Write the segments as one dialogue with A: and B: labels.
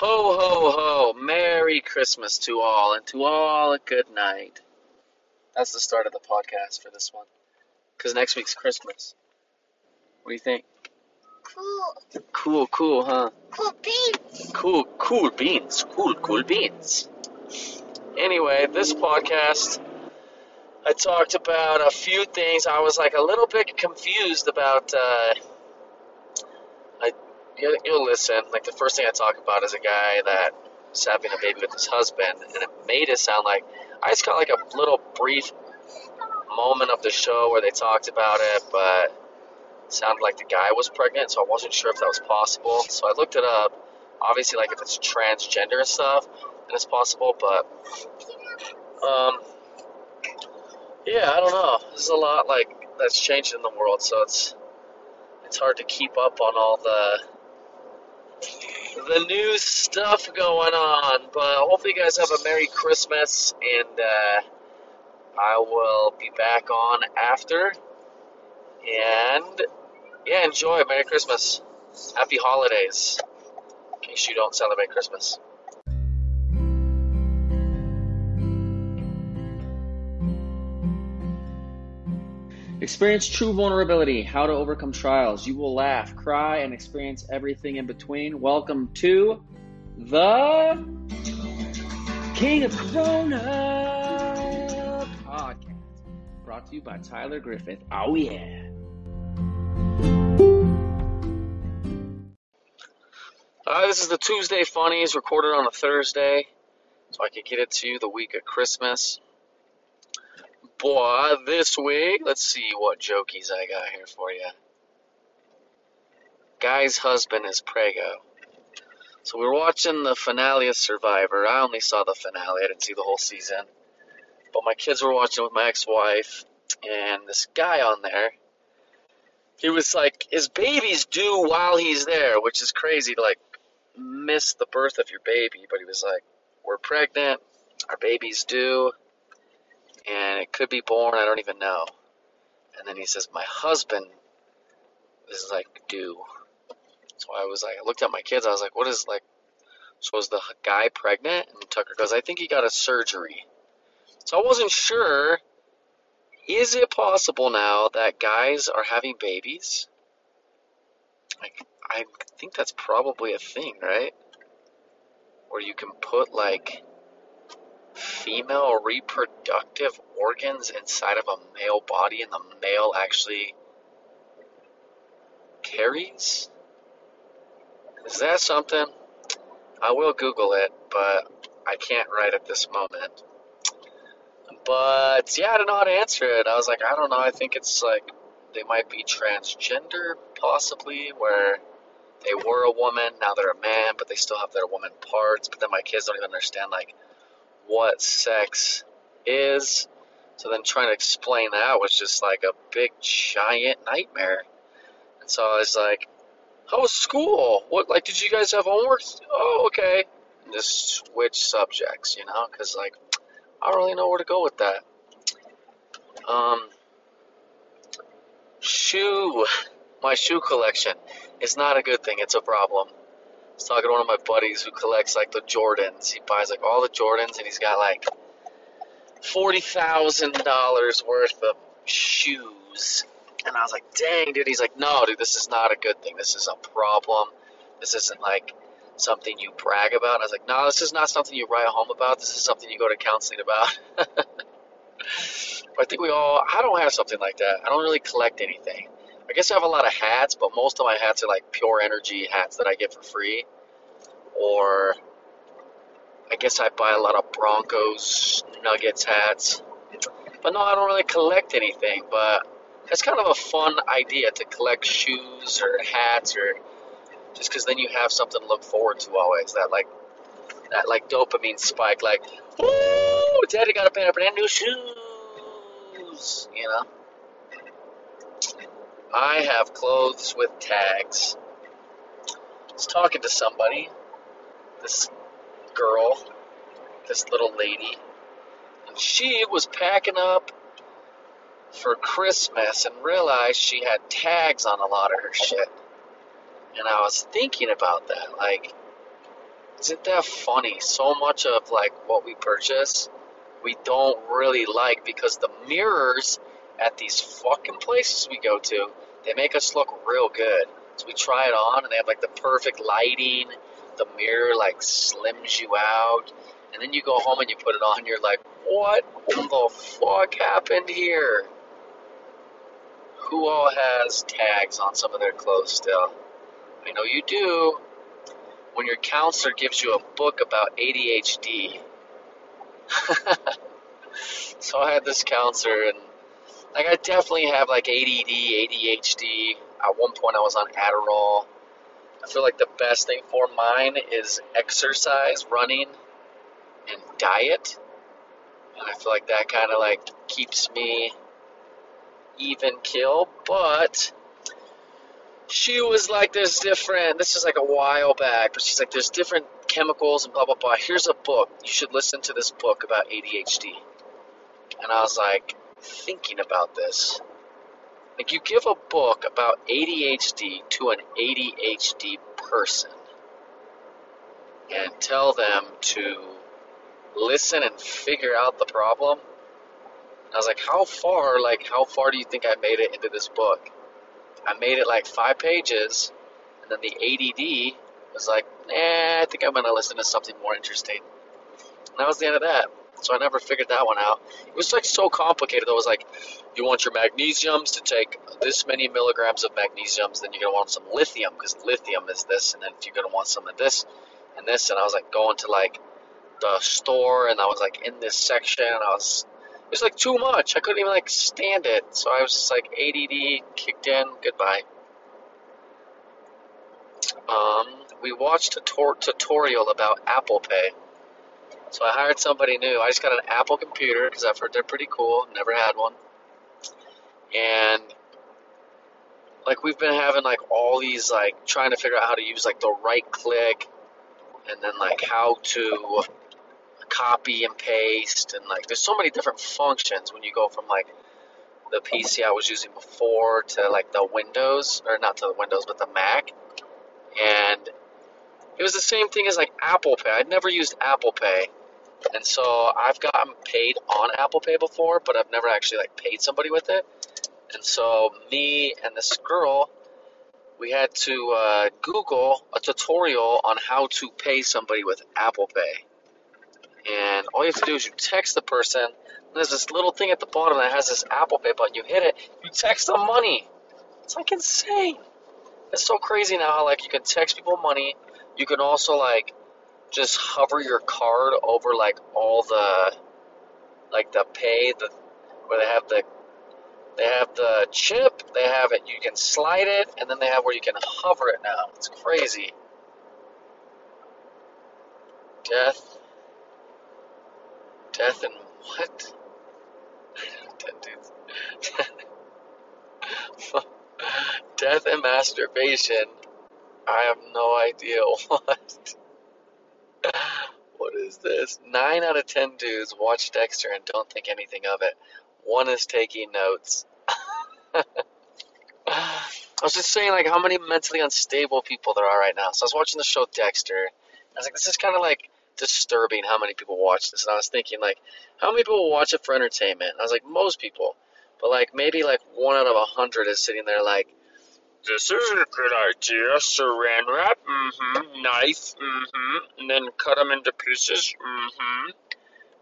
A: Ho, ho, ho. Merry Christmas to all, and to all a good night. That's the start of the podcast for this one. Because next week's Christmas. What do you think?
B: Cool.
A: Cool, cool, huh?
B: Cool beans.
A: Cool, cool beans. Cool, cool beans. Anyway, this podcast, I talked about a few things. I was like a little bit confused about. Uh, you'll, you'll listen. Like the first thing I talk about is a guy that's having a baby with his husband, and it made it sound like I just got like a little brief moment of the show where they talked about it, but it sounded like the guy was pregnant, so I wasn't sure if that was possible. So I looked it up. Obviously, like if it's transgender and stuff, then it's possible, but um, yeah, I don't know. There's a lot like that's changing in the world, so it's it's hard to keep up on all the the new stuff going on. But hopefully, you guys have a Merry Christmas, and uh, I will be back on after. And yeah, enjoy. Merry Christmas. Happy holidays. In case you don't celebrate Christmas. Experience true vulnerability, how to overcome trials. You will laugh, cry, and experience everything in between. Welcome to the King of Corona podcast, brought to you by Tyler Griffith. Oh, yeah. Uh, this is the Tuesday Funnies recorded on a Thursday, so I could get it to you the week of Christmas. Boy, this week, let's see what jokies I got here for you. Guy's husband is Prego. So we were watching the finale of Survivor. I only saw the finale, I didn't see the whole season. But my kids were watching with my ex wife, and this guy on there, he was like, his baby's due while he's there, which is crazy to like miss the birth of your baby. But he was like, we're pregnant, our baby's due and it could be born. I don't even know. And then he says, my husband is like due. So I was like, I looked at my kids. I was like, what is like? So was the guy pregnant? And Tucker goes, I think he got a surgery. So I wasn't sure. Is it possible now that guys are having babies? Like, I think that's probably a thing, right? Where you can put like female reproductive organs inside of a male body and the male actually carries? Is that something? I will Google it, but I can't right at this moment. But yeah, I don't know how to answer it. I was like, I don't know. I think it's like they might be transgender, possibly, where they were a woman, now they're a man, but they still have their woman parts. But then my kids don't even understand, like, what sex is. So then trying to explain that was just like a big giant nightmare. And so I was like, how was school? What, like, did you guys have homework? Oh, okay. And just switch subjects, you know, because, like, I don't really know where to go with that. Um, shoe, my shoe collection is not a good thing. It's a problem. Was talking to one of my buddies who collects like the Jordans. He buys like all the Jordans, and he's got like forty thousand dollars worth of shoes. And I was like, dang, dude. He's like, no, dude, this is not a good thing. This is a problem. This isn't like something you brag about. And I was like, no, this is not something you write home about. This is something you go to counseling about. I think we all, I don't have something like that. I don't really collect anything. I guess I have a lot of hats, but most of my hats are like pure energy hats that I get for free. Or I guess I buy a lot of Broncos, Nuggets hats. But no, I don't really collect anything. But it's kind of a fun idea to collect shoes or hats or just because then you have something to look forward to always. That like that like dopamine spike, like, ooh, daddy got a pair of brand new shoes, you know. I have clothes with tags. I was talking to somebody, this girl, this little lady, and she was packing up for Christmas and realized she had tags on a lot of her shit. And I was thinking about that. Like, Isn't that funny? So much of like what we purchase, we don't really like because the mirrors at these fucking places we go to, they make us look real good. So we try it on and they have like the perfect lighting. The mirror like slims you out. And then you go home and you put it on and you're like, what the fuck happened here? Who all has tags on some of their clothes still? I know you do. When your counselor gives you a book about ADHD. so I had this counselor and like I definitely have like ADD, ADHD. At one point I was on Adderall. I feel like the best thing for mine is exercise, running, and diet. And I feel like that kind of like keeps me even kill, but she was like, there's different, this is like a while back, but she's like, there's different chemicals and blah, blah, blah. Here's a book. You should listen to this book about ADHD. And I was like, thinking about this. Like, you give a book about ADHD to an ADHD person and tell them to listen and figure out the problem. I was like, how far, like, how far do you think I made it into this book? I made it like five pages, and then the ADD was like, eh, I think I'm going to listen to something more interesting. And that was the end of that. So I never figured that one out. It was like so complicated. It was like, you want your magnesiums to take this many milligrams of magnesiums, then you're to want some lithium because lithium is this, and then if you're to want some of this and this. And I was like going to like the store, and I was like in this section. I was it was like too much. I couldn't even like stand it. So I was just like ADD kicked in. Goodbye. Um, we watched a tor- tutorial about Apple Pay. So I hired somebody new. I just got an Apple computer because I've heard they're pretty cool. Never had one. And like we've been having like all these like trying to figure out how to use like the right click and then like how to copy and paste and like there's so many different functions when you go from like the PC I was using before to like the Windows or not to the Windows but the Mac and it was the same thing as like Apple Pay. I'd never used Apple Pay. And so I've gotten paid on Apple Pay before, but I've never actually like paid somebody with it. And so me and this girl, we had to uh, Google a tutorial on how to pay somebody with Apple Pay and all you have to do is you text the person. there's this little thing at the bottom that has this Apple Pay button. You hit it, you text them money. It's like insane. It's so crazy now how like you can text people money. You can also like just hover your card over like all the like the pay the where they have the they have the chip, they have it you can slide it, and then they have where you can hover it now. It's crazy. Death Death and what? Death and masturbation. I have no idea what. Is this? Nine out of ten dudes watch Dexter and don't think anything of it. One is taking notes. I was just saying, like, how many mentally unstable people there are right now. So I was watching the show Dexter. I was like, this is kind of like disturbing how many people watch this. And I was thinking, like, how many people watch it for entertainment? And I was like, most people. But, like, maybe, like, one out of a hundred is sitting there, like, this isn't a good idea. Saran wrap, mm-hmm. Knife, mm-hmm. And then cut them into pieces, mm-hmm.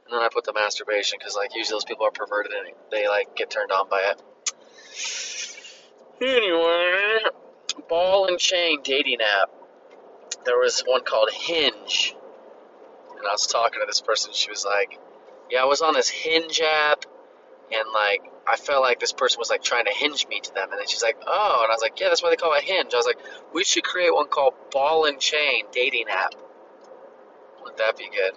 A: And then I put the masturbation because, like, usually those people are perverted and they, like, get turned on by it. Anyway, ball and chain dating app. There was one called Hinge and I was talking to this person. She was like, "Yeah, I was on this Hinge app, and like I felt like this person was like trying to hinge me to them." And then she's like, "Oh," and I was like, "Yeah, that's why they call it Hinge." I was like, "We should create one called Ball and Chain Dating App. Would that be good?"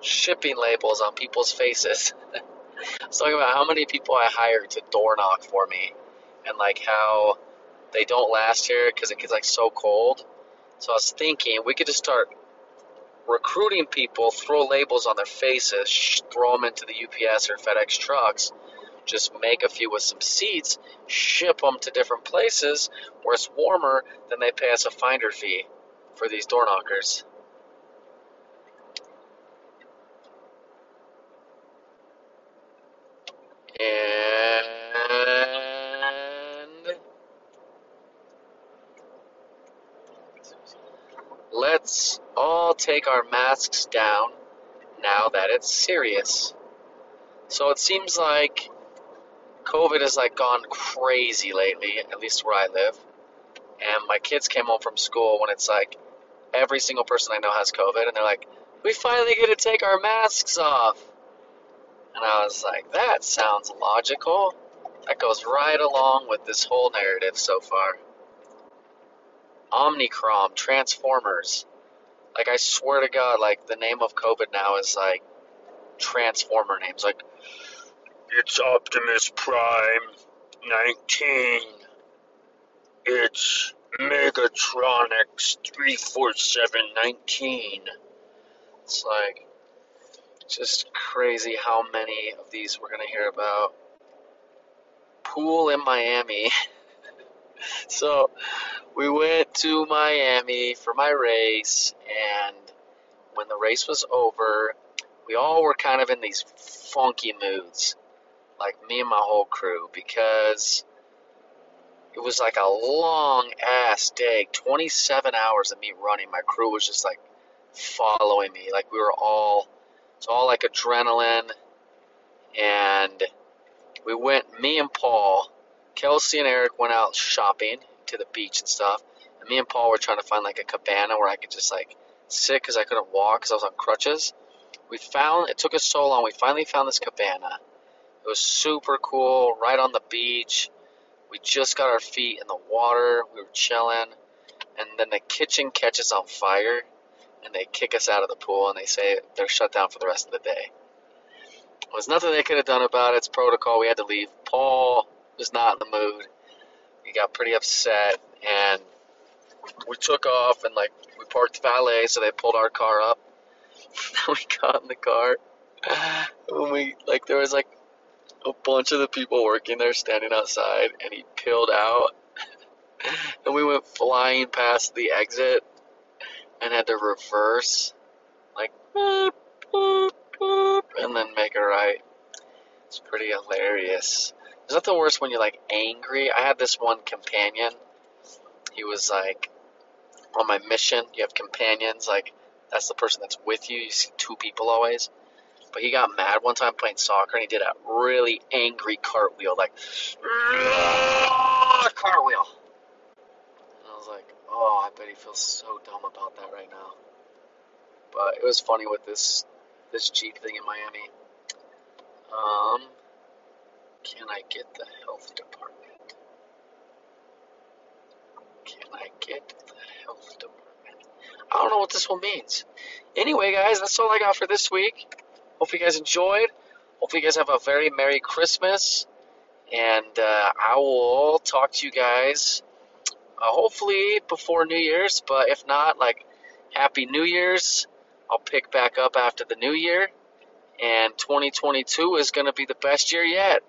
A: Shipping labels on people's faces. I was talking about how many people I hired to door knock for me, and like how they don't last here because it gets like so cold. So I was thinking we could just start recruiting people, throw labels on their faces, throw them into the UPS or FedEx trucks, just make a few with some seeds, ship them to different places where it's warmer, then they pay us a finder fee for these door knockers. And let's all take our masks down now that it's serious. So it seems like COVID has like gone crazy lately, at least where I live. And my kids came home from school when it's like every single person I know has COVID, and they're like, "We finally get to take our masks off." And I was like, "That sounds logical. That goes right along with this whole narrative so far." Omnicrom, Transformers. Like I swear to God, like the name of COVID now is like Transformer names. Like it's Optimus Prime 19. It's Megatronics 34719. It's like just crazy how many of these we're gonna hear about. Pool in Miami. so we went to Miami for my race, and when the race was over, we all were kind of in these funky moods, like me and my whole crew, because it was like a long ass day 27 hours of me running. My crew was just like following me, like we were all, it's all like adrenaline, and we went, me and Paul, Kelsey and Eric went out shopping to the beach and stuff. And me and Paul were trying to find like a cabana where I could just like sit because I couldn't walk because I was on crutches. We found it took us so long. We finally found this cabana. It was super cool, right on the beach. We just got our feet in the water. We were chilling, and then the kitchen catches on fire, and they kick us out of the pool, and they say they're shut down for the rest of the day. There was nothing they could have done about it. It's protocol. We had to leave. Paul was not in the mood. He got pretty upset, and we took off and like we parked valet, so they pulled our car up. we got in the car. When we like, there was like a bunch of the people working there standing outside, and he peeled out, and we went flying past the exit, and had to reverse, like boop, boop, boop, and then make a right. It's pretty hilarious. Is that the worst when you're like angry? I had this one companion. He was like on my mission. You have companions, like that's the person that's with you. You see two people always. But he got mad one time playing soccer and he did a really angry cartwheel, like cartwheel. And I was like, oh, I bet he feels so dumb about that right now. But it was funny with this this Jeep thing in Miami. Um, can I get the health department? Can I get the health department? I don't know what this one means. Anyway, guys, that's all I got for this week. Hope you guys enjoyed. Hopefully, you guys have a very Merry Christmas. And uh, I will talk to you guys uh, hopefully before New Year's. But if not, like, Happy New Year's. I'll pick back up after the new year. And 2022 is going to be the best year yet.